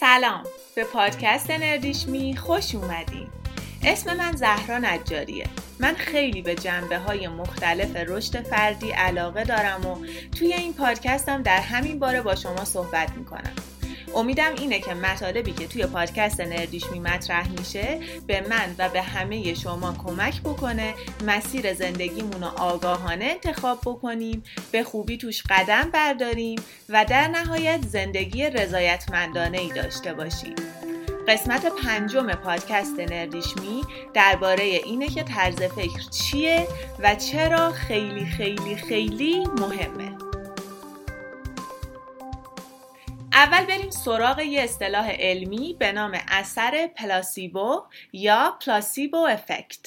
سلام. به پادکست نردیشمی خوش اومدین. اسم من زهرا نجاریه. من خیلی به جنبه های مختلف رشد فردی علاقه دارم و توی این پادکستم در همین باره با شما صحبت می‌کنم. امیدم اینه که مطالبی که توی پادکست نردیشمی مطرح میشه به من و به همه شما کمک بکنه مسیر زندگیمون رو آگاهانه انتخاب بکنیم به خوبی توش قدم برداریم و در نهایت زندگی رضایتمندانه ای داشته باشیم. قسمت پنجم پادکست نردیشمی درباره اینه که طرز فکر چیه و چرا خیلی خیلی خیلی مهمه. اول بریم سراغ یه اصطلاح علمی به نام اثر پلاسیبو یا پلاسیبو افکت.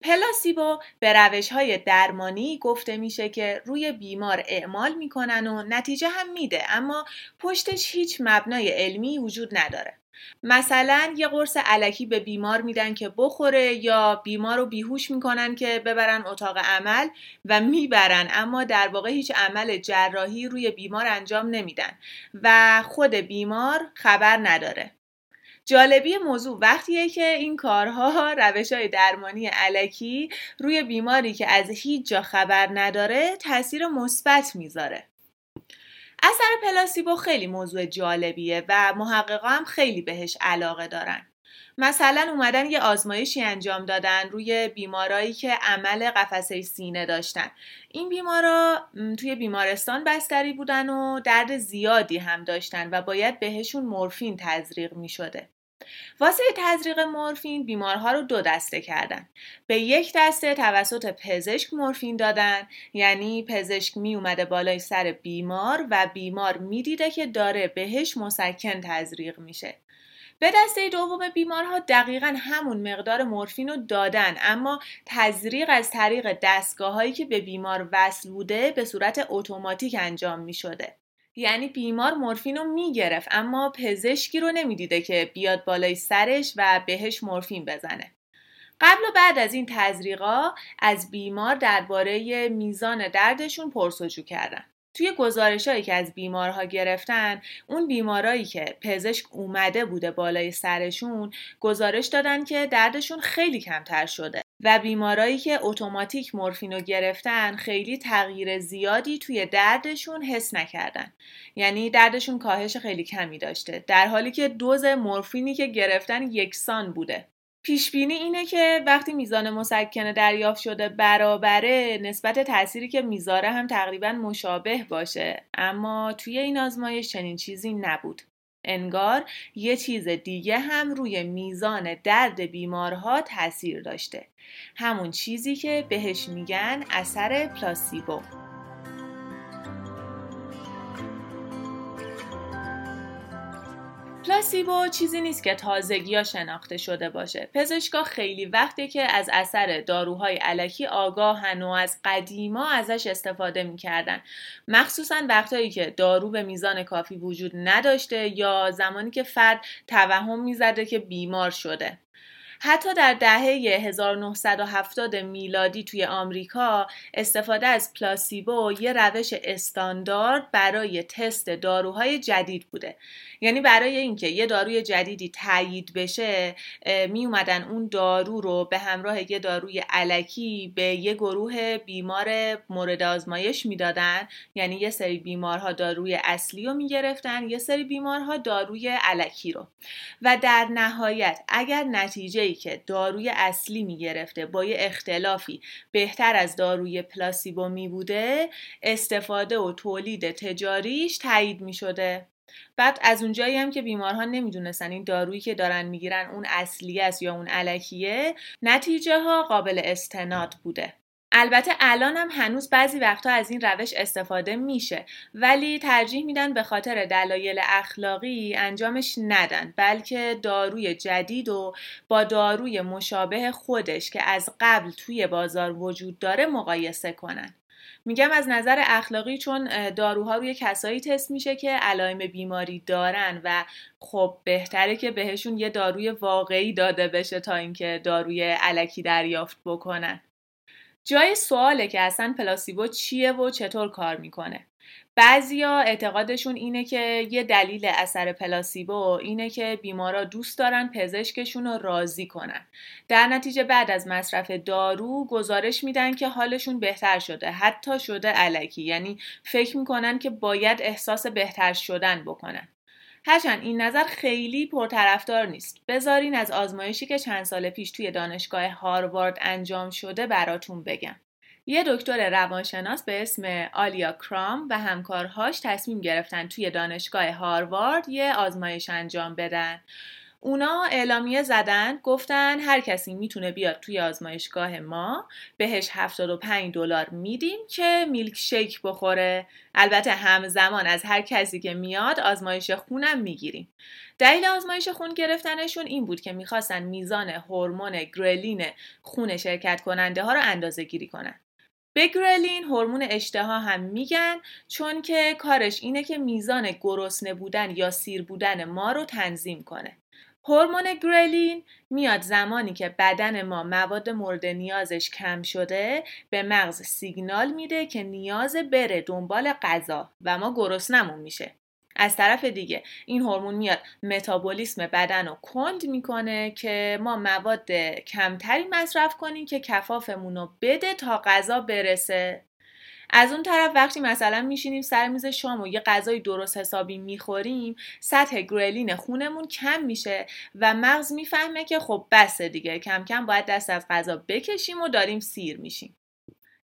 پلاسیبو به روش های درمانی گفته میشه که روی بیمار اعمال می‌کنن و نتیجه هم میده اما پشتش هیچ مبنای علمی وجود نداره. مثلا یه قرص علکی به بیمار میدن که بخوره یا بیمار رو بیهوش می‌کنن که ببرن اتاق عمل و می‌برن اما در واقع هیچ عمل جراحی روی بیمار انجام نمیدن و خود بیمار خبر نداره. جالبی موضوع وقتیه که این کارها روش های درمانی علکی روی بیماری که از هیچ جا خبر نداره تاثیر مثبت می‌ذاره. اثر پلاسیبو خیلی موضوع جالبیه و محققا هم خیلی بهش علاقه دارن مثلا اومدن یه آزمایشی انجام دادن روی بیمارایی که عمل قفسه سینه داشتن این بیمارا توی بیمارستان بستری بودن و درد زیادی هم داشتن و باید بهشون مورفین تزریق می شده. واسه تزریق مورفین بیمارها رو دو دسته کردن به یک دسته توسط پزشک مورفین دادن یعنی پزشک می اومده بالای سر بیمار و بیمار می‌دیده که داره بهش مسکن تزریق میشه به دسته دوم بیمارها دقیقا همون مقدار مورفین رو دادن اما تزریق از طریق دستگاه هایی که به بیمار وصل بوده به صورت اتوماتیک انجام می شده. یعنی بیمار مورفین رو می‌گرفت اما پزشکی رو نمی‌دیده که بیاد بالای سرش و بهش مورفین بزنه. قبل و بعد از این تزریقا از بیمار درباره میزان دردشون پرسجو کردن. توی گزارشهایی که از بیمارها گرفتن اون بیمارایی که پزشک اومده بوده بالای سرشون گزارش دادن که دردشون خیلی کمتر شده. و بیمارایی که اتوماتیک مورفین رو گرفتن خیلی تغییر زیادی توی دردشون حس نکردن. یعنی دردشون کاهش خیلی کمی داشته. در حالی که دوز مورفینی که گرفتن یکسان بوده. پیش بینی اینه که وقتی میزان مسکنه دریافت شده برابره نسبت تأثیری که می‌ذاره هم تقریبا مشابه باشه. اما توی این آزمایش چنین چیزی نبود. انگار یه چیز دیگه هم روی میزان درد بیمارها تاثیر داشته. همون چیزی که بهش میگن اثر پلاسیبو. پلاسیبو چیزی نیست که تازگی شناخته شده باشه. پزشکا خیلی وقتی که از اثر داروهای علکی آگاهن و از قدیما ازش استفاده می‌کردن. مخصوصا وقتایی که دارو به میزان کافی وجود نداشته یا زمانی که فرد توهم می‌زده که بیمار شده. حتی در دهه 1970 میلادی توی آمریکا استفاده از پلاسیبو یه روش استاندارد برای تست داروهای جدید بوده. یعنی برای اینکه یه داروی جدیدی تایید بشه می اومدن اون دارو رو به همراه یه داروی علکی به یه گروه بیمار مورد آزمایش می‌دادن. یعنی یه سری بیمارها داروی اصلی رو می‌گرفتن یه سری بیمارها داروی علکی رو. و در نهایت اگر نتیجه ای که داروی اصلی می‌گرفته با یه اختلافی بهتر از داروی پلاسیبو می بوده استفاده و تولید تجاریش تایید می شده. بعد از اونجایی هم که بیمارها نمی‌دونستن این دارویی که دارن می‌گیرن اون اصلی است یا اون علکیه نتیجه ها قابل استناد بوده. البته الان هم هنوز بعضی وقتها از این روش استفاده میشه ولی ترجیح میدن به خاطر دلایل اخلاقی انجامش ندن بلکه داروی جدید و با داروی مشابه خودش که از قبل توی بازار وجود داره مقایسه کنن. میگم از نظر اخلاقی چون داروها روی کسایی تست میشه که علائم بیماری دارن و خب بهتره که بهشون یه داروی واقعی داده بشه تا اینکه داروی علکی دریافت بکنن. جای سواله که اصلا پلاسیبو چیه و چطور کار می‌کنه. بعضیا اعتقادشون اینه که یه دلیل اثر پلاسیبو اینه که بیمارا دوست دارن پزشکشون رو راضی کنن. در نتیجه بعد از مصرف دارو گزارش میدن که حالشون بهتر شده حتی شده علکی. یعنی فکر می‌کنن که باید احساس بهتر شدن بکنن. هرچند این نظر خیلی پرطرفدار نیست. بذارین از آزمایشی که چند سال پیش توی دانشگاه هاروارد انجام شده براتون بگم. یه دکتر روانشناس به اسم آلیا کرام و همکارهاش تصمیم گرفتن توی دانشگاه هاروارد یه آزمایش انجام بدن. اونا اعلامیه زدن گفتن هر کسی می‌تونه بیاد توی آزمایشگاه ما بهش 75 دلار میدیم که میلک شیک بخوره. البته همزمان از هر کسی که میاد آزمایش خونم می‌گیریم. دلیل آزمایش خون گرفتنشون این بود که می‌خواستن میزان هورمون گرلین خون شرکت کننده ها رو اندازه گیری کنن. به گرلین هورمون اشتها هم میگن چون که کارش اینه که میزان گرسنه بودن یا سیر بودن ما رو تنظیم کنه. هورمون گرلین میاد زمانی که بدن ما مواد مورد نیازش کم شده به مغز سیگنال میده که نیاز بره دنبال غذا و ما گرسنمون میشه. از طرف دیگه این هورمون میاد متابولیسم بدن رو کند می‌کنه که ما مواد کمتری مصرف کنیم که کفافمون رو بده تا غذا برسه. از اون طرف وقتی مثلا میشینیم سر میز شام و یه غذای درست حسابی می‌خوریم سطح گرلین خونمون کم میشه و مغز می‌فهمه که خب بسه دیگه کم کم باید دست از غذا بکشیم و داریم سیر میشیم.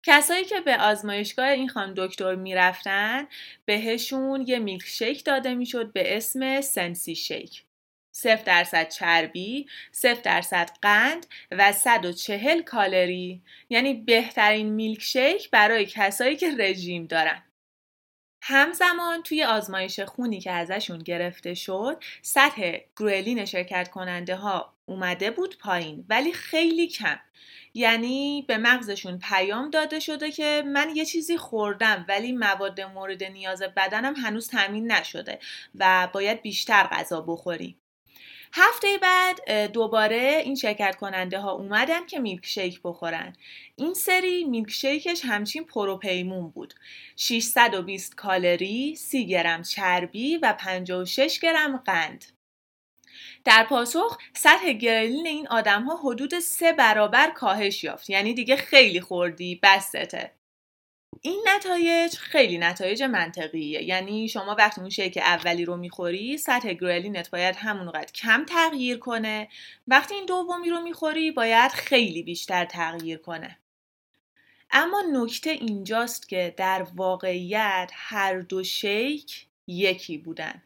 کسایی که به آزمایشگاه این خانم دکتر می‌رفتن بهشون یه میلک شیک داده می‌شد به اسم سنسی شیک. صفر درصد چربی، صفر درصد قند و 140 کالری. یعنی بهترین میلک شیک برای کسایی که رژیم دارن. همزمان توی آزمایش خونی که ازشون گرفته شد سطح گروئلین شرکت کننده ها اومده بود پایین ولی خیلی کم. یعنی به مغزشون پیام داده شده که من یه چیزی خوردم ولی مواد مورد نیاز بدنم هنوز تامین نشده و باید بیشتر غذا بخوریم هفته بعد دوباره این شرکت کننده ها اومدن که میلک شیک بخورن. این سری میلک شیکش همچین پروپیمون بود. 620 کالری 30 گرم چربی و 56 گرم قند. در پاسخ سطح گرلین این آدم ها حدود سه برابر کاهش یافت. یعنی دیگه خیلی خوردی بسته این نتایج خیلی نتایج منطقیه. یعنی شما وقتی اون شیک اولی رو می‌خوری سطح گرلینت باید همونقدر کم تغییر کنه. وقتی این دومی رو می‌خوری باید خیلی بیشتر تغییر کنه. اما نکته اینجاست که در واقعیت هر دو شیک یکی بودن.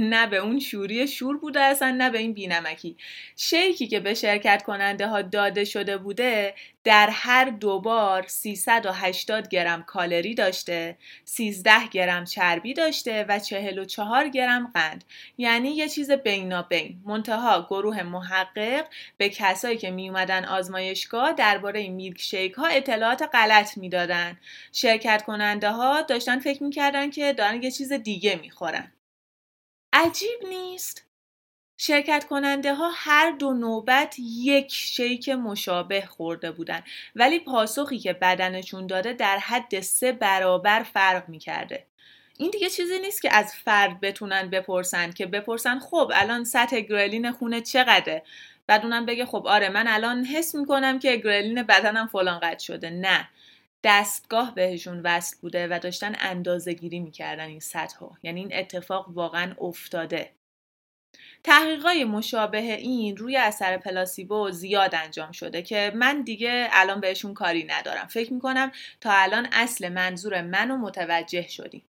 نه به اون شوری شور بوده اصلا نه به این بینمکی. شیکی که به شرکت کننده ها داده شده بوده در هر دو بار 380 گرم کالری داشته 13 گرم چربی داشته و 44 گرم قند. یعنی یه چیز بینابین. منتها گروه محقق به کسایی که می اومدن آزمایشگاه درباره میلک شیک ها اطلاعات غلط می‌دادن. شرکت کننده ها داشتن فکر می‌کردن که دارن یه چیز دیگه می‌خورن. عجیب نیست؟ شرکت کننده ها هر دو نوبت یک شیک مشابه خورده بودن ولی پاسخی که بدنشون داده در حد سه برابر فرق می‌کرده. این دیگه چیزی نیست که از فرد بتونن بپرسن که بپرسن خب الان سطح گرلین خونه چقدره بعد اونم بگه خب آره من الان حس می‌کنم که گرلین بدنم فلان قد شده نه دستگاه بهشون وصل بوده و داشتن اندازه گیری می‌کردن این سطح یعنی این اتفاق واقعا افتاده. تحقیقای مشابه این روی اثر پلاسیبو زیاد انجام شده که من دیگه الان بهشون کاری ندارم. فکر می‌کنم تا الان اصل منظور منو متوجه شدیم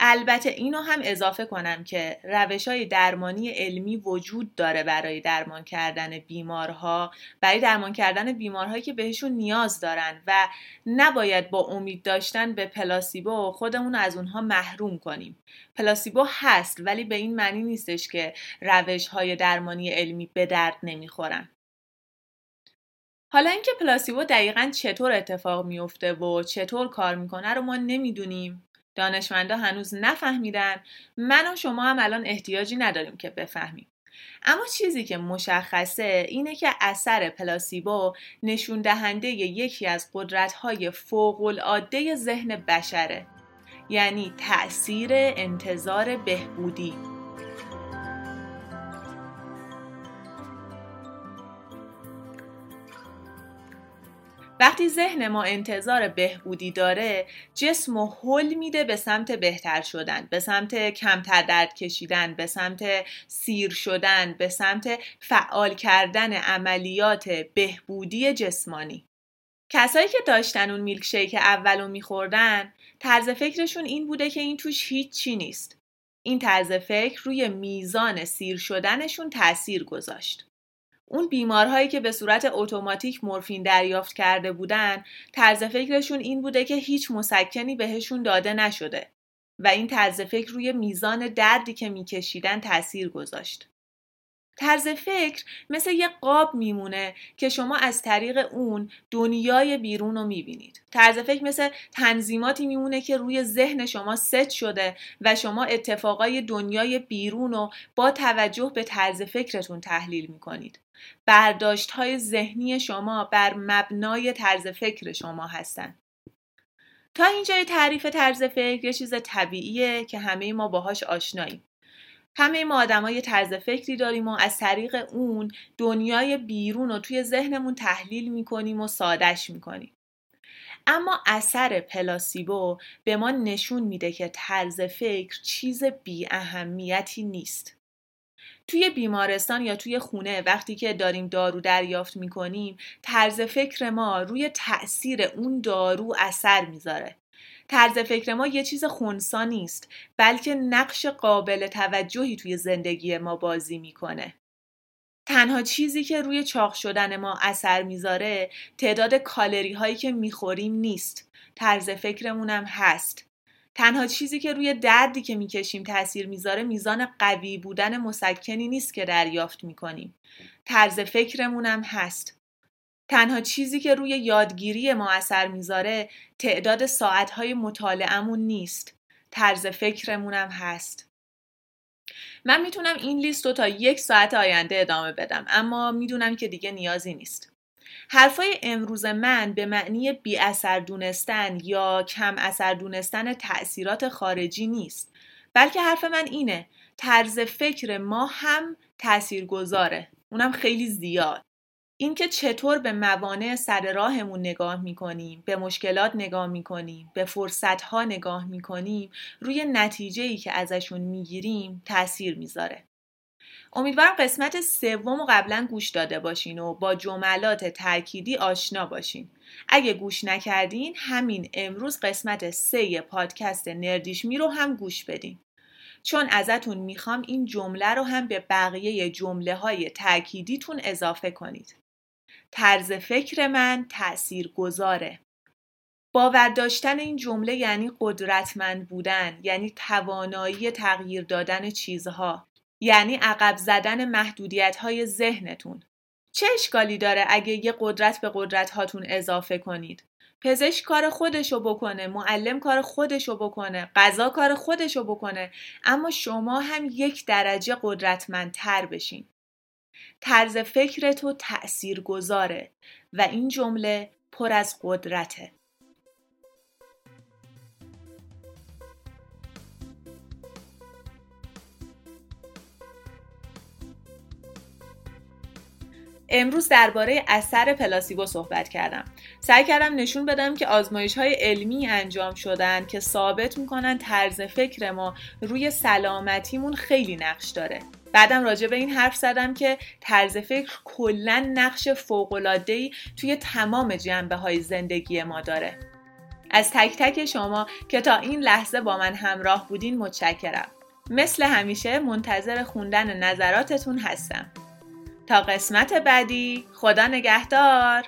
البته اینو هم اضافه کنم که روش های درمانی علمی وجود داره برای درمان کردن بیمارها. برای درمان کردن بیمارهایی که بهشون نیاز دارن و نباید با امید داشتن به پلاسیبو خودمون از اونها محروم کنیم. پلاسیبو هست ولی به این معنی نیستش که روش های درمانی علمی به درد نمی‌خورن. حالا اینکه پلاسیبو دقیقا چطور اتفاق میفته و چطور کار می‌کنه رو ما نمی‌دونیم. دانشمندا هنوز نفهمیدن. من و شما هم الان احتیاجی نداریم که بفهمیم. اما چیزی که مشخصه اینه که اثر پلاسیبو نشون دهنده یکی از قدرت‌های فوق‌العاده ذهن بشره یعنی تأثیر انتظار بهبودی. وقتی ذهن ما انتظار بهبودی داره جسم و حل میده به سمت بهتر شدن به سمت کمتر درد کشیدن به سمت سیر شدن به سمت فعال کردن عملیات بهبودی جسمانی. کسایی که داشتن اون میلک شیک اولو میخوردن طرز فکرشون این بوده که این توش هیچی نیست. این طرز فکر روی میزان سیر شدنشون تاثیر گذاشت. اون بیمارهایی که به صورت اتوماتیک مورفین دریافت کرده بودن طرز فکرشون این بوده که هیچ مسکنی بهشون داده نشده و این طرز فکر روی میزان دردی که میکشیدن تاثیر گذاشت. طرز فکر مثل یه قاب میمونه که شما از طریق اون دنیای بیرون رو می‌بینید. طرز فکر مثل تنظیماتی میمونه که روی ذهن شما ست شده و شما اتفاقای دنیای بیرون رو با توجه به طرز فکرتون تحلیل می‌کنید. برداشت های ذهنی شما بر مبنای طرز فکر شما هستند. تا اینجای تعریف طرز فکر یه چیز طبیعیه که همه ما باهاش آشناییم. همه ما آدمای طرز فکری داریم و از طریق اون دنیای بیرون رو توی ذهنمون تحلیل می‌کنیم و سادش می‌کنیم. اما اثر پلاسیبو به ما نشون میده که طرز فکر چیز بی اهمیتی نیست. توی بیمارستان یا توی خونه وقتی که داریم دارو دریافت می‌کنیم طرز فکر ما روی تاثیر اون دارو اثر می‌ذاره. طرز فکر ما یه چیز خونسا نیست بلکه نقش قابل توجهی توی زندگی ما بازی می‌کنه. تنها چیزی که روی چاق شدن ما اثر می‌ذاره تعداد کالری هایی که می‌خوریم نیست. طرز فکرمونم هست. تنها چیزی که روی دردی که می‌کشیم تاثیر می‌ذاره میزان قوی بودن مسکنی نیست که دریافت می‌کنیم. طرز فکرمونم هست. تنها چیزی که روی یادگیری ما اثر می‌ذاره تعداد ساعتهای مطالعهمون نیست. طرز فکرمونم هست. من می‌تونم این لیست رو تا یک ساعت آینده ادامه بدم اما می‌دونم که دیگه نیازی نیست. حرفای امروز من به معنی بی اثر دونستن یا کم اثر دونستن تأثیرات خارجی نیست بلکه حرف من اینه طرز فکر ما هم تأثیر گذاره اونم خیلی زیاد. اینکه چطور به موانع سر راهمون نگاه می‌کنیم به مشکلات نگاه می‌کنیم به فرصتها نگاه می‌کنیم روی نتیجه ای که ازشون می‌گیریم تاثیر می‌ذاره. امیدوارم قسمت سوم و قبلا گوش داده باشین و با جملات ترکیدی آشنا باشین. اگه گوش نکردین همین امروز قسمت سه پادکست نردیش می رو هم گوش بدین. چون ازتون می‌خوام این جمله رو هم به بقیه جمله های تأکیدیتون اضافه کنید. طرز فکر من تأثیر گذاره باور داشتن این جمله یعنی قدرتمند بودن یعنی توانایی تغییر دادن چیزها. یعنی عقب زدن محدودیت های ذهنتون. چه اشکالی داره اگه یه قدرت به قدرت هاتون اضافه کنید؟ پزشک کار خودشو بکنه معلم کار خودشو بکنه غذا کار خودشو بکنه اما شما هم یک درجه قدرتمندتر بشین. طرز فکر تو تأثیر گذاره و این جمله پر از قدرته. امروز درباره اثر پلاسیبو صحبت کردم. سعی کردم نشون بدم که آزمایش های علمی انجام شدن که ثابت می‌کنن طرز فکر ما روی سلامتیمون خیلی نقش داره. بعدم راجع به این حرف زدم که طرز فکر کلا نقش فوق‌العاده‌ای توی تمام جنبه های زندگی ما داره. از تک تک شما که تا این لحظه با من همراه بودین متشکرم. مثل همیشه منتظر خوندن نظراتتون هستم. تا قسمت بعدی. خدا نگهدار.